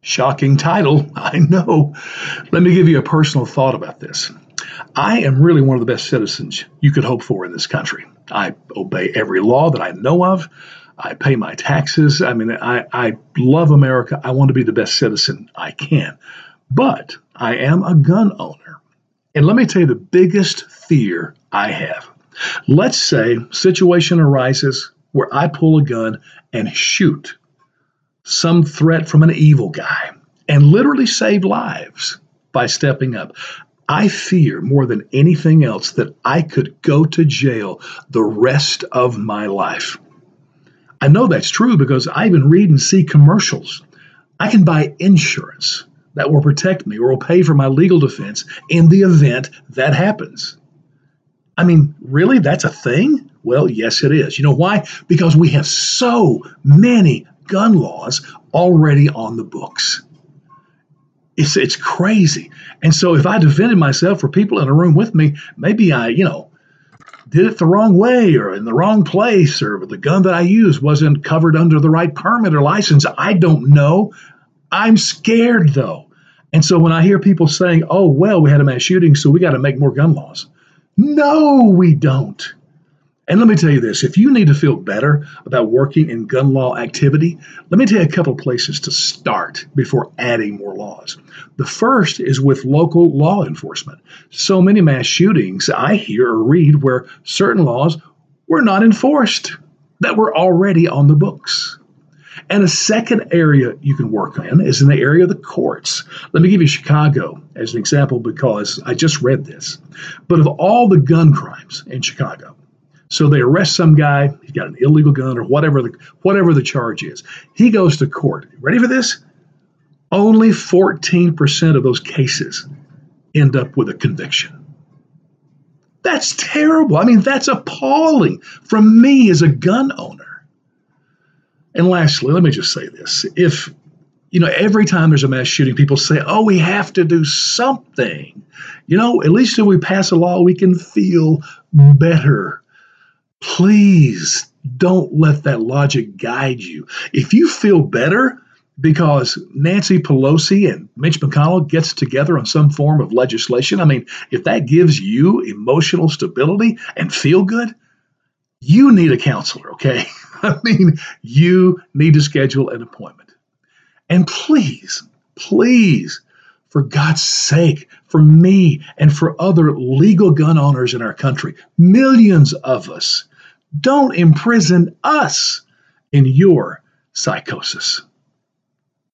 Shocking title, I know. Let me give you a personal thought about this. I am really one of the best citizens you could hope for in this country. I obey every law that I know of. I pay my taxes. I mean, I, I love America. I want to be the best citizen I can. But I am a gun owner. And let me tell you the biggest fear I have. Let's say situation arises where I pull a gun and shoot some threat from an evil guy and literally save lives by stepping up. I fear more than anything else that I could go to jail the rest of my life. I know that's true because I even read and see commercials. I can buy insurance that will protect me or will pay for my legal defense in the event that happens. I mean, really? That's a thing? Well, yes, it is. You know why? Because we have so many gun laws already on the books. It's, it's crazy. And so if I defended myself for people in a room with me, maybe I, you know, did it the wrong way or in the wrong place or the gun that I used wasn't covered under the right permit or license. I don't know. I'm scared though. And so when I hear people saying, oh, well, we had a mass shooting, so we got to make more gun laws. No, we don't. And let me tell you this if you need to feel better about working in gun law activity, let me tell you a couple places to start before adding more laws. The first is with local law enforcement. So many mass shootings I hear or read where certain laws were not enforced that were already on the books. And a second area you can work in is in the area of the courts. Let me give you Chicago as an example because I just read this. But of all the gun crimes in Chicago, so they arrest some guy, he's got an illegal gun or whatever the whatever the charge is. He goes to court. Ready for this? Only 14% of those cases end up with a conviction. That's terrible. I mean, that's appalling from me as a gun owner. And lastly, let me just say this. If you know, every time there's a mass shooting, people say, oh, we have to do something. You know, at least if we pass a law, we can feel better. Please don't let that logic guide you. If you feel better because Nancy Pelosi and Mitch McConnell gets together on some form of legislation, I mean, if that gives you emotional stability and feel good, you need a counselor, okay? I mean, you need to schedule an appointment. And please, please, for God's sake, for me and for other legal gun owners in our country, millions of us, don't imprison us in your psychosis.